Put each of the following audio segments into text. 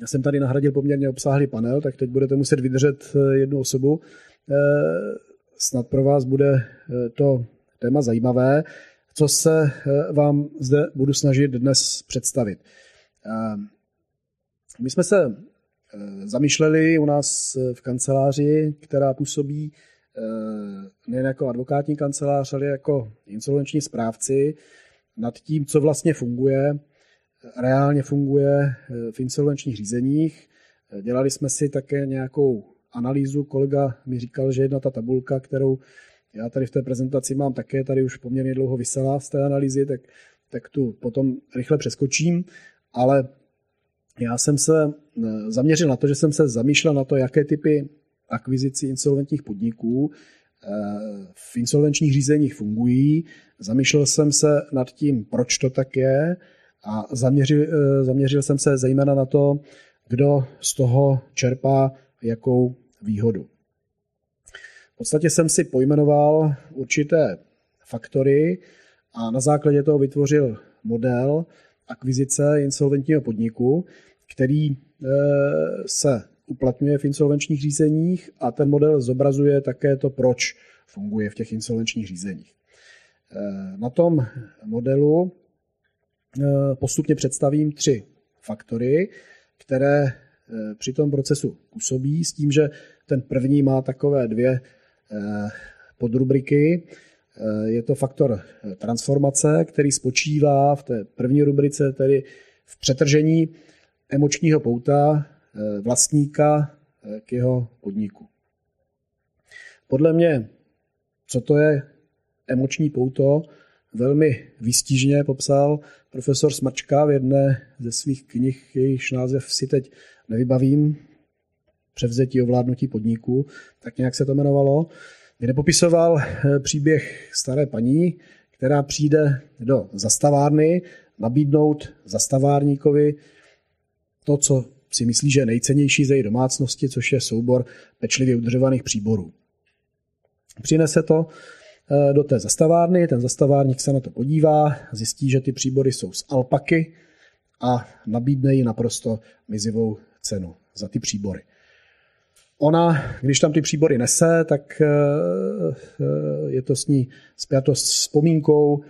Já jsem tady nahradil poměrně obsáhlý panel, tak teď budete muset vydržet jednu osobu. Snad pro vás bude to téma zajímavé, co se vám zde budu snažit dnes představit. My jsme se zamýšleli u nás v kanceláři, která působí nejen jako advokátní kancelář, ale jako insolvenční správci nad tím, co vlastně funguje, reálně funguje eh, v insolvenčních řízeních. Eh, dělali jsme si také nějakou analýzu. Kolega mi říkal, že jedna ta tabulka, kterou já tady v té prezentaci mám také, tady už poměrně dlouho vysela z té analýzy, tak, tak tu potom rychle přeskočím, ale já jsem se eh, zaměřil na to, že jsem se zamýšlel na to, jaké typy akvizicí insolventních podniků v insolvenčních řízeních fungují. Zamýšlel jsem se nad tím, proč to tak je a zaměřil, eh, zaměřil jsem se zejména na to, kdo z toho čerpá jakou výhodu. V podstatě jsem si pojmenoval určité faktory a na základě toho vytvořil model akvizice insolventního podniku, který eh, se uplatňuje v insolvenčních řízeních a ten model zobrazuje také to, proč funguje v těch insolvenčních řízeních. Eh, na tom modelu postupně představím tři faktory, které eh, při tom procesu působí s tím, že ten první má takové dvě podrubriky. Je to faktor transformace, který spočívá v té první rubrice, tedy v přetržení emočního pouta vlastníka k jeho podniku. Podle mě, co to je emoční pouto velmi výstižně popsal profesor Smrčka v jedné ze svých knih, jejichž název si teď nevybavím, převzetí ovládnutí podniku, tak nějak se to jmenovalo, kde popisoval eh, příběh staré paní, která přijde do zastavárny nabídnout zastavárníkovi to, co si myslí, že je nejcennější ze její domácnosti, což je soubor pečlivě udržovaných příborů. Přinese to do té zastavárny, ten zastavárník se na to podívá, zjistí, že ty příbory jsou z alpaky a nabídne jí naprosto mizivou cenu za ty příbory. Ona, když tam ty příbory nese, tak eh, eh, je to s ní spjato s vzpomínkou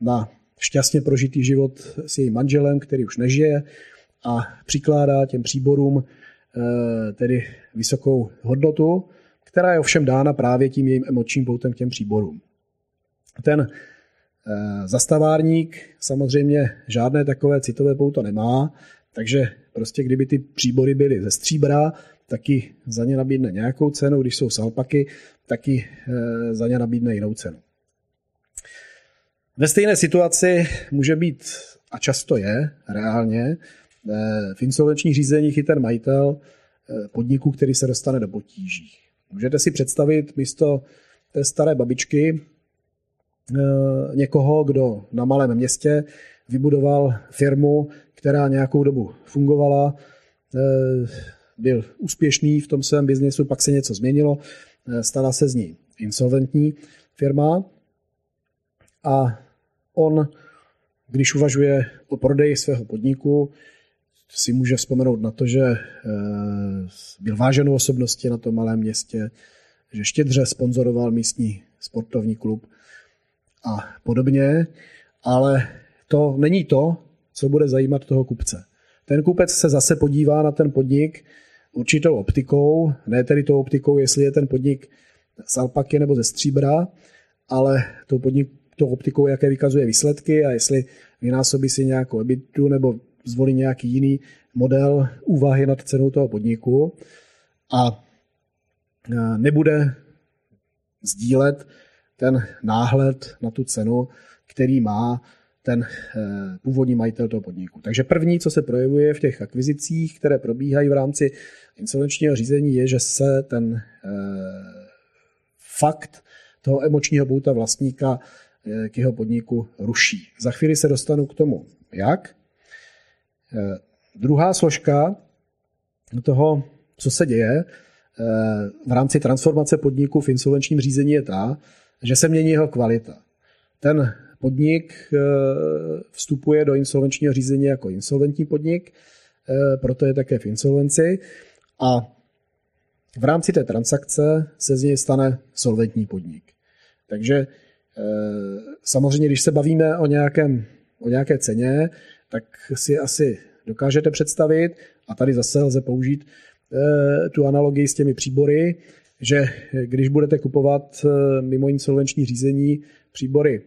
na šťastně prožitý život s jejím manželem, který už nežije a přikládá těm příborům tedy vysokou hodnotu, která je ovšem dána právě tím jejím emočním poutem k těm příborům. Ten eh, zastavárník samozřejmě žádné takové citové pouto nemá, takže prostě kdyby ty příbory byly ze stříbra, taky za ně nabídne nějakou cenu, když jsou salpaky, taky eh, za ně nabídne jinou cenu. Ve stejné situaci může být, a často je reálně, eh, v insolvenčních řízeních i ten majitel podniku, který se dostane do potíží. Můžete si představit místo té staré babičky, někoho, kdo na malém městě vybudoval firmu, která nějakou dobu fungovala, eh, byl úspěšný v tom svém biznesu, pak se něco změnilo, eh, stala se z ní insolventní firma. A on, když uvažuje o prodeji svého podniku, si může vzpomenout na to, že byl váženou osobností na tom malém městě, že štědře sponzoroval místní sportovní klub a podobně, ale to není to, co bude zajímat toho kupce. Ten kupec se zase podívá na ten podnik určitou optikou, ne tedy tou optikou, jestli je ten podnik z alpaky nebo ze stříbra, ale tou, podnik, tou optikou, jaké vykazuje výsledky a jestli vynásobí si nějakou ebitu nebo zvolí nějaký jiný model úvahy nad cenou toho podniku a nebude sdílet ten náhled na tu cenu, který má ten eh, původní majitel toho podniku. Takže první, co se projevuje v těch akvizicích, které probíhají v rámci insolvenčního řízení, je, že se ten eh, fakt toho emočního pouta vlastníka eh, k jeho podniku ruší. Za chvíli se dostanu k tomu, jak. Druhá složka toho, co se děje v rámci transformace podniku v insolvenčním řízení je ta, že se mění jeho kvalita. Ten podnik eh, vstupuje do insolvenčního řízení jako insolventní podnik, proto je také v insolvenci a v rámci té transakce se z něj stane solventní podnik. Takže samozřejmě, když se bavíme o, nějakém, o nějaké ceně, tak si asi dokážete představit, a tady zase lze použít tu analogii s těmi příbory, že když budete kupovat mimo insolvenční řízení příbory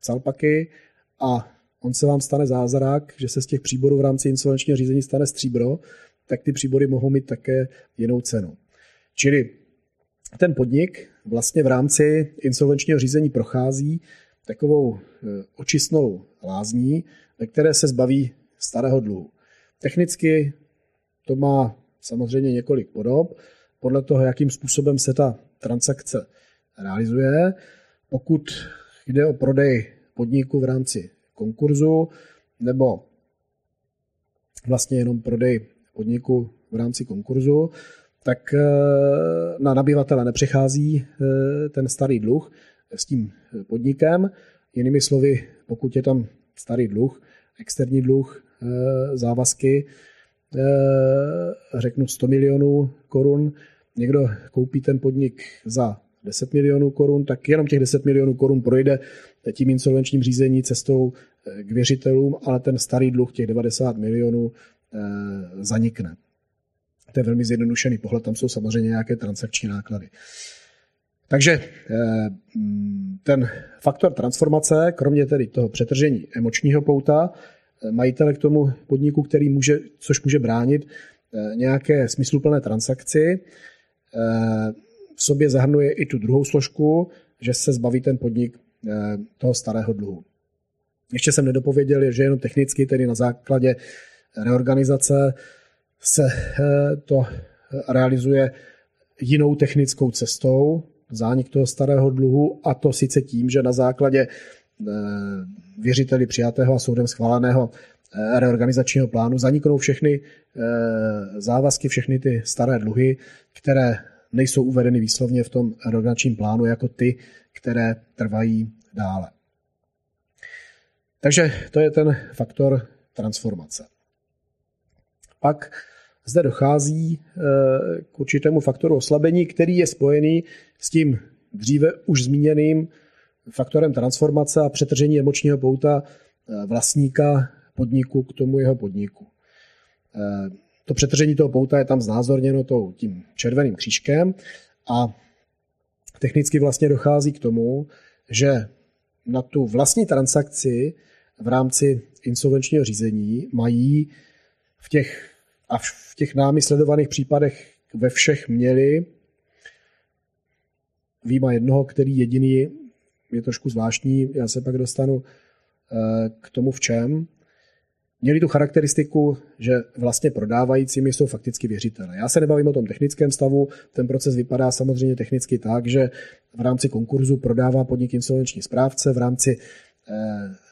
Salpaky a on se vám stane zázrak, že se z těch příborů v rámci insolvenčního řízení stane stříbro, tak ty příbory mohou mít také jinou cenu. Čili ten podnik vlastně v rámci insolvenčního řízení prochází takovou e, očistnou lázní, ve které se zbaví starého dluhu. Technicky to má samozřejmě několik podob, podle toho, jakým způsobem se ta transakce realizuje. Pokud jde o prodej podniku v rámci konkurzu nebo vlastně jenom prodej podniku v rámci konkurzu, tak eh, na nabyvatele nepřichází eh, ten starý dluh s tím podnikem. Jinými slovy, pokud je tam starý dluh, externí dluh, eh, závazky, řeknu 100 milionů korun, někdo koupí ten podnik za 10 milionů korun, tak jenom těch 10 milionů korun projde tím insolvenčním řízení cestou eh, k věřitelům, ale ten starý dluh těch 90 milionů eh, zanikne. To je velmi zjednodušený pohled, tam jsou samozřejmě nějaké transakční náklady. Takže eh, ten faktor transformace, kromě tedy toho přetržení emočního pouta, majitele k tomu podniku, který může, což může bránit nějaké smysluplné transakci, v sobě zahrnuje i tu druhou složku, že se zbaví ten podnik eh, toho starého dluhu. Ještě jsem nedopověděl, že jenom technicky, tedy na základě reorganizace, se eh, to realizuje jinou technickou cestou, zánik toho starého dluhu, a to sice tím, že na základě eh, věřiteli přijatého a soudem schváleného reorganizačního plánu zaniknou všechny závazky, všechny ty staré dluhy, které nejsou uvedeny výslovně v tom rodinačním plánu jako ty, které trvají dále. Takže to je ten faktor transformace. Pak zde dochází eh, k určitému faktoru oslabení, který je spojený s tím dříve už zmíněným faktorem transformace a přetržení emočního pouta eh, vlastníka podniku k tomu jeho podniku. Eh, to přetržení toho pouta je tam znázorněno tím červeným křížkem a technicky vlastně dochází k tomu, že na tu vlastní transakci v rámci insolvenčního řízení mají v těch, a v těch námi sledovaných případech ve všech měli výjima jednoho, který jediný je trošku zvláštní, já se pak dostanu eh, k tomu v čem, měli tu charakteristiku, že vlastně prodávajícími jsou fakticky věřitele. Já se nebavím o tom technickém stavu, ten proces vypadá samozřejmě technicky tak, že v rámci konkurzu prodává podnik insolvenční správce, v rámci eh,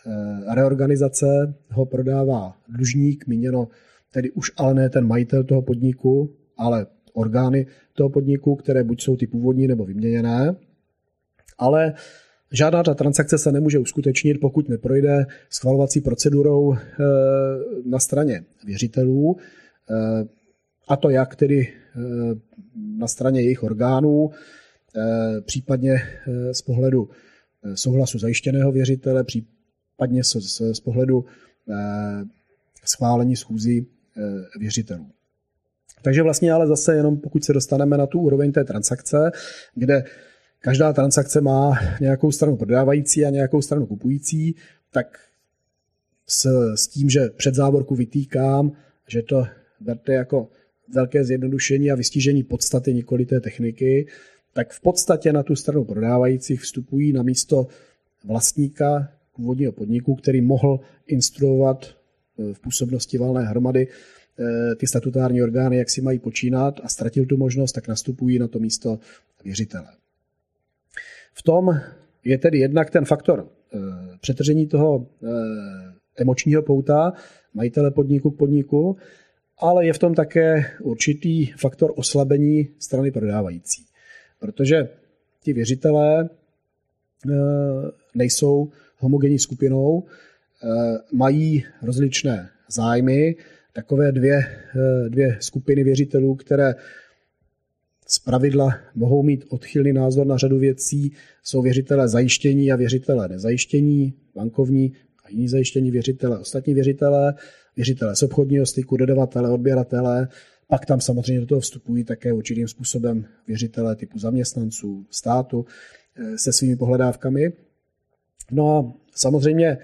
eh, reorganizace ho prodává dlužník, míněno tedy už ale ne ten majitel toho podniku, ale orgány toho podniku, které buď jsou ty původní nebo vyměněné, ale Žádná ta transakce se nemůže uskutečnit, pokud neprojde schvalovací procedurou eh, na straně věřitelů, eh, a to jak tedy eh, na straně jejich orgánů, případně z pohledu souhlasu zajištěného věřitele, případně z pohledu schválení schůzí věřitelů. Takže vlastně ale zase jenom pokud se dostaneme na tu úroveň té transakce, kde každá transakce má nějakou stranu prodávající a nějakou stranu kupující, tak s, s tím, že před závorku vytýkám, že to berte jako velké zjednodušení a vystížení podstaty nikoli té techniky, tak v podstatě na tu stranu prodávajících vstupují na místo vlastníka původního podniku, který mohl instruovat eh, v působnosti valné hromady eh, ty statutární orgány, jak si mají počínat a ztratil tu možnost, tak nastupují na to místo věřitele. V tom je tedy jednak ten faktor eh, přetržení toho eh, emočního pouta majitele podniku k podniku, ale je v tom také určitý faktor oslabení strany prodávající. Protože ti věřitelé eh, nejsou homogenní skupinou, mají rozličné zájmy, takové dvě, dvě skupiny věřitelů, které z pravidla mohou mít odchylný názor na řadu věcí. Jsou věřitelé zajištění a věřitelé nezajištění, bankovní a jiní zajištění věřitelé, ostatní věřitelé, věřitelé z obchodního styku, dodavatele, odběratele, pak tam samozřejmě do toho vstupují také určitým způsobem věřitelé typu zaměstnanců, státu eh, se svými pohledávkami. No a samozřejmě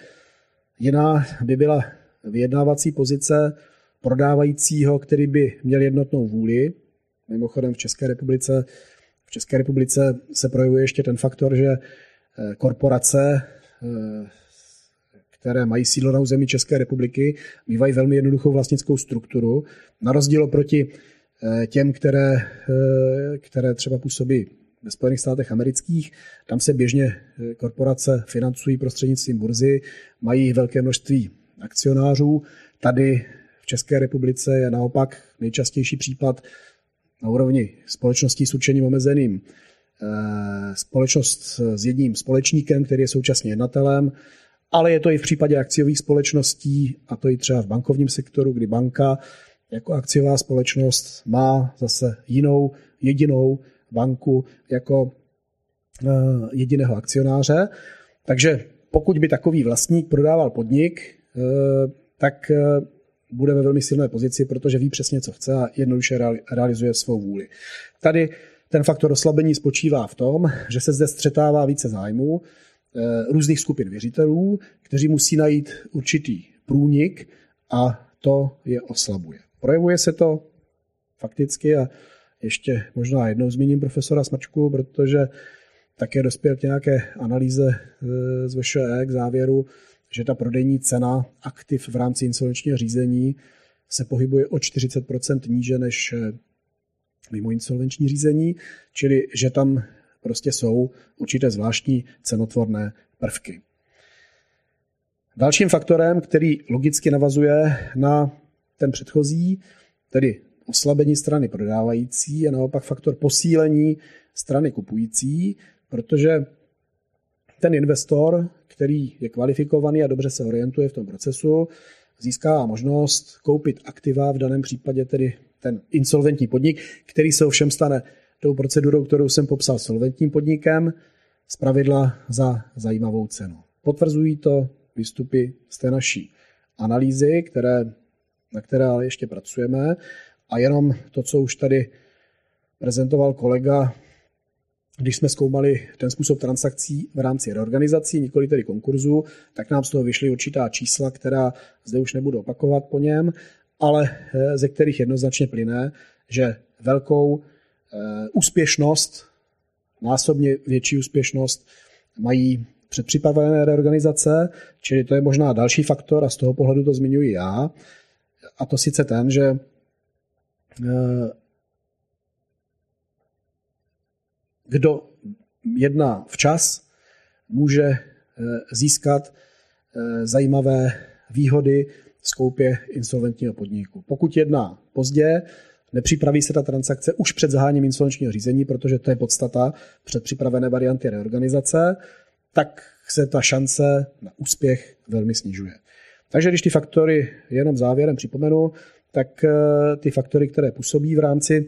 jiná by byla vyjednávací pozice prodávajícího, který by měl jednotnou vůli. Mimochodem v České republice, v České republice se projevuje ještě ten faktor, že eh, korporace, eh, které mají sídlo na území České republiky, bývají velmi jednoduchou vlastnickou strukturu, na rozdíl proti eh, těm, které, které třeba působí ve Spojených státech amerických. Tam se běžně korporace financují prostřednictvím burzy, mají velké množství akcionářů. Tady České republice je naopak nejčastější případ na úrovni společností s určením omezeným. Eh, společnost s jedním společníkem, který je současně jednatelem, ale je to i v případě akciových společností, a to i třeba v bankovním sektoru, kdy banka jako akciová společnost má zase jinou, jedinou banku jako eh, jediného akcionáře. Takže pokud by takový vlastník prodával podnik, eh, tak bude ve velmi silné pozici, protože ví přesně, co chce a jednoduše realizuje svou vůli. Tady ten faktor oslabení spočívá v tom, že se zde střetává více zájmů eh, různých skupin věřitelů, kteří musí najít určitý průnik a to je oslabuje. Projevuje se to fakticky a ještě možná jednou zmíním profesora Smrčku, protože také dospěl k nějaké analýze eh, z VŠE k závěru, že ta prodejní cena aktiv v rámci insolvenčního řízení se pohybuje o 40% níže než eh, mimo insolvenční řízení, čili že tam prostě jsou určité zvláštní cenotvorné prvky. Dalším faktorem, který logicky navazuje na ten předchozí, tedy oslabení strany prodávající, je naopak faktor posílení strany kupující, protože ten investor, který je kvalifikovaný a dobře se orientuje v tom procesu, získá možnost koupit aktiva, v daném případě tedy ten insolventní podnik, který se ovšem stane tou procedurou, kterou jsem popsal solventním podnikem, z pravidla za zajímavou cenu. Potvrzují to výstupy z té naší analýzy, které, na které ale ještě pracujeme a jenom to, co už tady prezentoval kolega když jsme zkoumali ten způsob transakcí v rámci reorganizací, nikoli tedy konkurzu, tak nám z toho vyšly určitá čísla, která zde už nebudu opakovat po něm, ale eh, ze kterých jednoznačně plyne, že velkou eh, úspěšnost, násobně větší úspěšnost mají předpřipravené reorganizace, čili to je možná další faktor a z toho pohledu to zmiňuji já, a to sice ten, že eh, kdo jedná včas, může eh, získat eh, zajímavé výhody z koupě insolventního podniku. Pokud jedná pozdě, nepřipraví se ta transakce už před zahájením insolvenčního řízení, protože to je podstata předpřipravené varianty reorganizace, tak se ta šance na úspěch velmi snižuje. Takže když ty faktory jenom závěrem připomenu, tak eh, ty faktory, které působí v rámci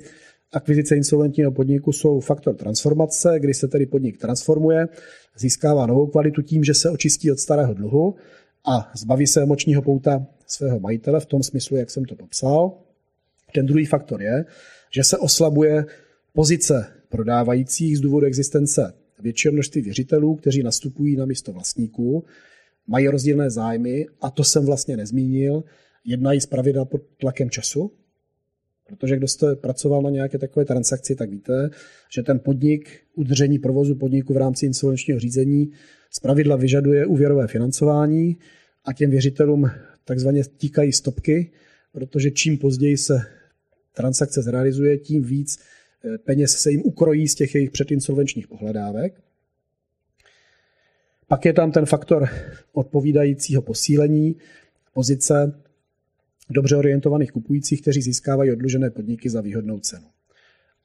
Akvizice insolventního podniku jsou faktor transformace, kdy se tedy podnik transformuje, získává novou kvalitu tím, že se očistí od starého dluhu a zbaví se emočního pouta svého majitele v tom smyslu, jak jsem to popsal. Ten druhý faktor je, že se oslabuje pozice prodávajících z důvodu existence většího množství věřitelů, kteří nastupují na místo vlastníků, mají rozdílné zájmy a to jsem vlastně nezmínil, jednají z pravidel pod tlakem času, Protože kdo jste pracoval na nějaké takové transakci, tak víte, že ten podnik, udržení provozu podniku v rámci insolvenčního řízení pravidla vyžaduje úvěrové financování a těm věřitelům takzvaně tíkají stopky, protože čím později se transakce zrealizuje, tím víc eh, peněz se jim ukrojí z těch jejich předinsolvenčních pohledávek. Pak je tam ten faktor odpovídajícího posílení pozice dobře orientovaných kupujících, kteří získávají odlužené podniky za výhodnou cenu.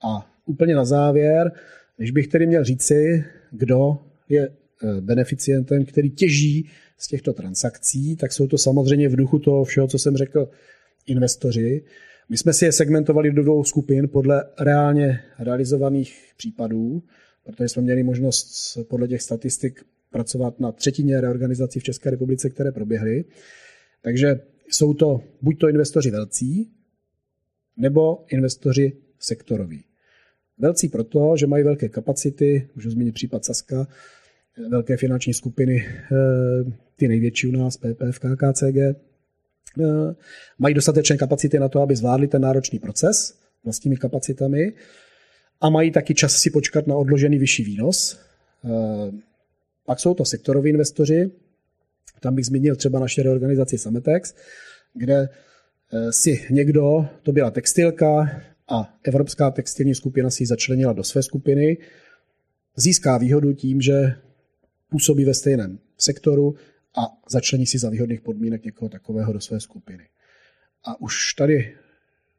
A úplně na závěr, když bych tedy měl říci, kdo je eh, beneficientem, který těží z těchto transakcí, tak jsou to samozřejmě v duchu toho všeho, co jsem řekl investoři. My jsme si je segmentovali do dvou skupin podle reálně realizovaných případů, protože jsme měli možnost podle těch statistik pracovat na třetině reorganizací v České republice, které proběhly. Takže jsou to buď to investoři velcí, nebo investoři sektoroví. Velcí proto, že mají velké kapacity, můžu zmínit případ Saska, velké finanční skupiny, eh, ty největší u nás, PPF, KKCG, eh, mají dostatečné kapacity na to, aby zvládli ten náročný proces vlastními kapacitami a mají taky čas si počkat na odložený vyšší výnos. Eh, pak jsou to sektoroví investoři, tam bych zmínil třeba naše reorganizaci Sametex, kde si někdo, to byla textilka a Evropská textilní skupina si ji začlenila do své skupiny, získá výhodu tím, že působí ve stejném sektoru a začlení si za výhodných podmínek někoho takového do své skupiny. A už tady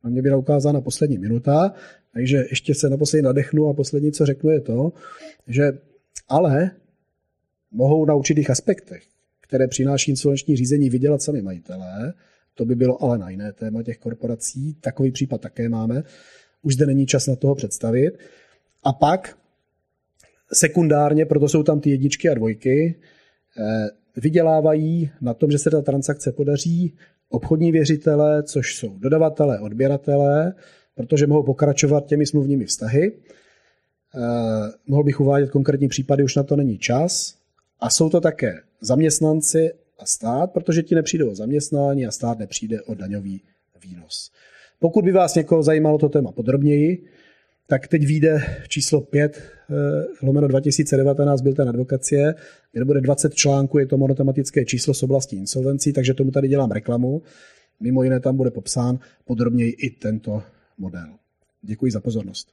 na mě byla ukázána poslední minuta, takže ještě se naposledy nadechnu a poslední, co řeknu, je to, že ale mohou na určitých aspektech, které přináší insolvenční řízení, vydělat sami majitelé, to by bylo ale na jiné téma těch korporací, takový případ také máme, už zde není čas na toho představit. A pak sekundárně, proto jsou tam ty jedničky a dvojky, eh, vydělávají na tom, že se ta transakce podaří obchodní věřitele, což jsou dodavatelé, odběratelé, protože mohou pokračovat těmi smluvními vztahy. Eh, mohl bych uvádět konkrétní případy, už na to není čas. A jsou to také zaměstnanci a stát, protože ti nepřijdou o zaměstnání a stát nepřijde o daňový výnos. Pokud by vás někoho zajímalo to téma podrobněji, tak teď vyjde číslo 5 eh, lomeno 2019 byl ten advokacie, kde bude 20 článků, je to monotematické číslo z oblasti insolvencí, takže tomu tady dělám reklamu. Mimo jiné tam bude popsán podrobněji i tento model. Děkuji za pozornost.